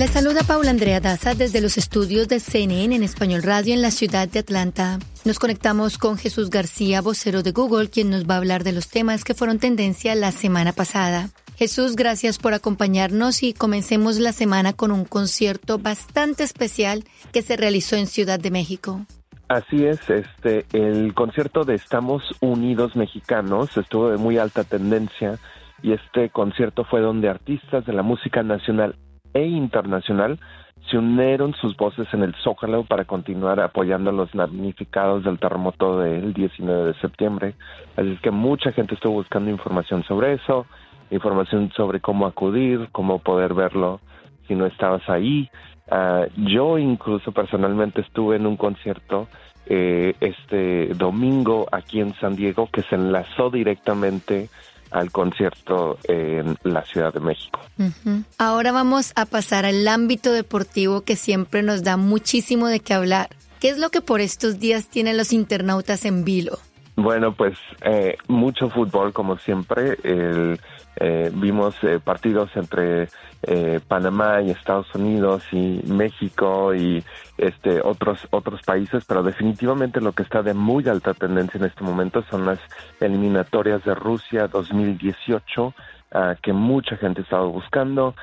Le saluda Paula Andrea Daza desde los estudios de CNN en Español Radio en la ciudad de Atlanta. Nos conectamos con Jesús García, vocero de Google, quien nos va a hablar de los temas que fueron tendencia la semana pasada. Jesús, gracias por acompañarnos y comencemos la semana con un concierto bastante especial que se realizó en Ciudad de México. Así es, este, el concierto de Estamos Unidos Mexicanos estuvo de muy alta tendencia y este concierto fue donde artistas de la música nacional e internacional se unieron sus voces en el Zócalo para continuar apoyando a los damnificados del terremoto del 19 de septiembre. Así es que mucha gente estuvo buscando información sobre eso, información sobre cómo acudir, cómo poder verlo si no estabas ahí. Ah, yo incluso personalmente estuve en un concierto eh, este domingo aquí en San Diego que se enlazó directamente al concierto en la Ciudad de México. Ahora vamos a pasar al ámbito deportivo que siempre nos da muchísimo de qué hablar. ¿Qué es lo que por estos días tienen los internautas en vilo? Bueno, pues eh, mucho fútbol como siempre. Eh, vimos eh, partidos entre Panamá y Estados Unidos y México y este otros otros países, pero definitivamente lo que está de muy alta tendencia en este momento son las eliminatorias de Rusia 2018 ah, que mucha gente estaba buscando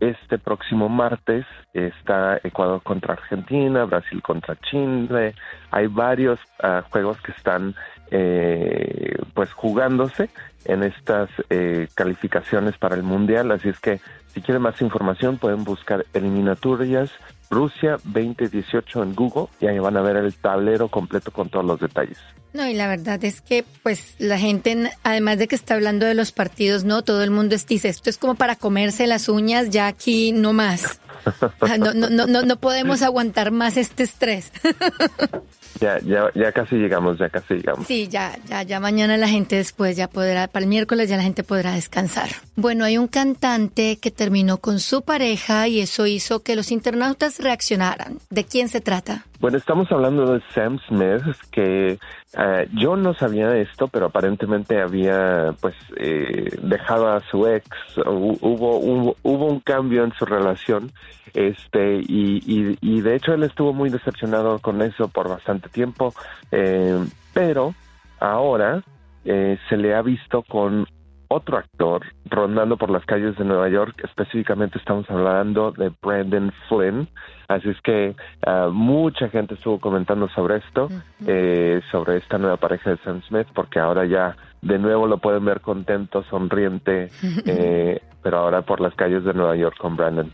este próximo martes está Ecuador contra Argentina, Brasil contra Chile. Hay varios ah, juegos que están eh, pues jugándose en estas eh, calificaciones para el mundial. Así es que si quieren más información pueden buscar eliminatorias Rusia 2018 en Google y ahí van a ver el tablero completo con todos los detalles. No, y la verdad es que pues la gente, además de que está hablando de los partidos, no, todo el mundo dice, esto es como para comerse las uñas, ya aquí no más. No, no, no, no podemos aguantar más este estrés. Ya, ya, ya casi llegamos, ya casi llegamos. Sí, ya, ya, ya mañana la gente después ya podrá, para el miércoles ya la gente podrá descansar. Bueno, hay un cantante que terminó con su pareja y eso hizo que los internautas reaccionaran. ¿De quién se trata? Bueno, estamos hablando de Sam Smith, que eh, yo no sabía esto, pero aparentemente había pues eh, dejado a su ex, hubo, hubo, hubo un cambio en su relación este y, y, de hecho él estuvo muy decepcionado con eso por bastante tiempo eh, pero ahora eh, se le ha visto con otro actor rondando por las calles de Nueva York, específicamente estamos hablando de Brandon Flynn, así es que uh, mucha gente estuvo comentando sobre esto, eh, sobre esta nueva pareja de Sam Smith, porque ahora ya de nuevo lo pueden ver contento, sonriente, eh, pero ahora por las calles de Nueva York con Brandon.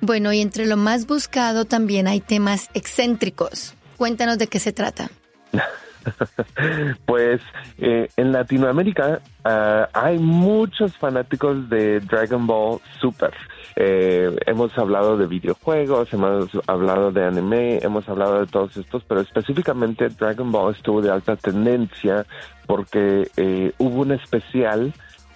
Bueno, y entre lo más buscado también hay temas excéntricos. Cuéntanos de qué se trata. pues eh, en Latinoamérica ah, hay muchos fanáticos de Dragon Ball Super. Eh, hemos hablado de videojuegos, hemos hablado de anime, hemos hablado de todos estos, pero específicamente Dragon Ball estuvo de alta tendencia porque eh, hubo un especial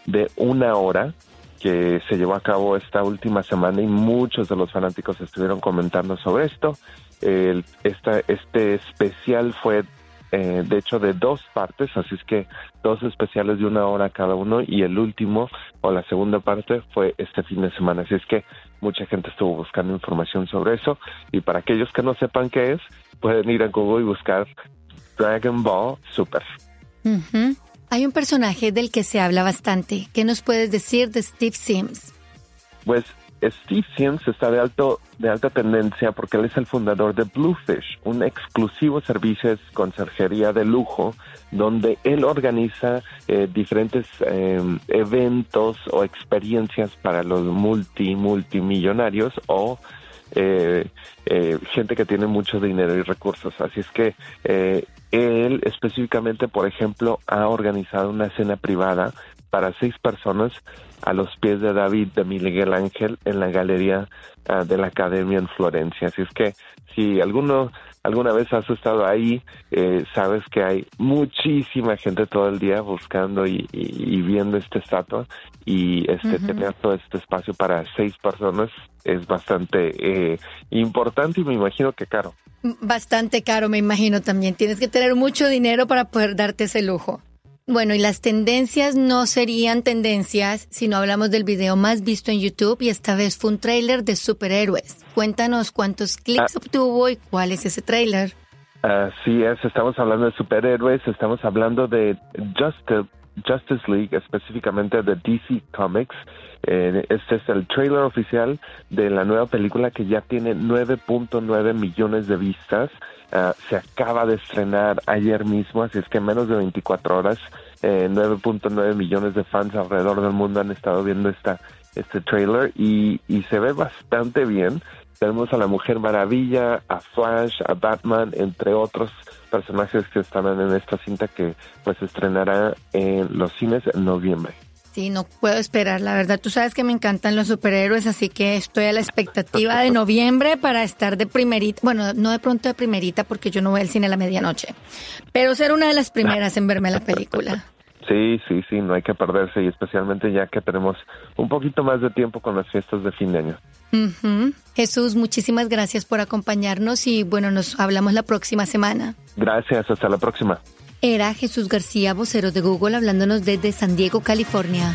de una hora que se llevó a cabo esta última semana y muchos de los fanáticos estuvieron comentando sobre esto. Este especial fue eh, de hecho de dos partes, así es que dos especiales de una hora cada uno y el último o la segunda parte fue este fin de semana, así es que mucha gente estuvo buscando información sobre eso y para aquellos que no sepan qué es, pueden ir a Google y buscar Dragon Ball Super. Hay un personaje del que se habla bastante. ¿Qué nos puedes decir de Steve Sims? Pues Steve Sims está de alto de alta tendencia porque él es el fundador de Bluefish, un exclusivo servicio de conserjería de lujo donde él organiza eh, diferentes em, eventos o experiencias para los multi multimillonarios o eh, eh, gente que tiene mucho dinero y recursos. Así es que él específicamente, por ejemplo, ha organizado una cena privada para seis personas a los pies de David de Miguel Ángel en la galería ah, de la Academia en Florencia. Así es que si alguno alguna vez has estado ahí, eh, sabes que hay muchísima gente todo el día buscando y, viendo esta estatua y este tener todo este espacio para seis personas es bastante eh, importante y me imagino que caro. Bastante caro, me imagino también. Tienes que tener mucho dinero para poder darte ese lujo. Bueno, y las tendencias no serían tendencias si no hablamos del video más visto en YouTube y esta vez fue un tráiler de superhéroes. Cuéntanos cuántos clics ah. obtuvo y cuál es ese tráiler. Así es, estamos hablando de superhéroes, estamos hablando de Justice, Justice League, específicamente de DC Comics. Eh, este es el trailer oficial de la nueva película que ya tiene 9.9 millones de vistas. Ah, se acaba de estrenar ayer mismo, así es que en menos de 24 horas, 9.9 eh, millones de fans alrededor del mundo han estado viendo esta este trailer y, y se ve bastante bien. Tenemos a la Mujer Maravilla, a Flash, a Batman, entre otros personajes que estarán en esta cinta que pues estrenará en los cines en noviembre. Sí, no puedo esperar, la verdad. Tú sabes que me encantan los superhéroes, así que estoy a la expectativa de noviembre para estar de primerita. Bueno, no de pronto de primerita porque yo no voy al cine a la medianoche, pero ser una de las primeras en verme la película. Sí, sí, sí, no hay que perderse y especialmente ya que tenemos un poquito más de tiempo con las fiestas de fin de año. Jesús, muchísimas gracias por acompañarnos y bueno, nos hablamos la próxima semana. Gracias, hasta la próxima. Era Jesús García, vocero de Google, hablándonos desde San Diego, California.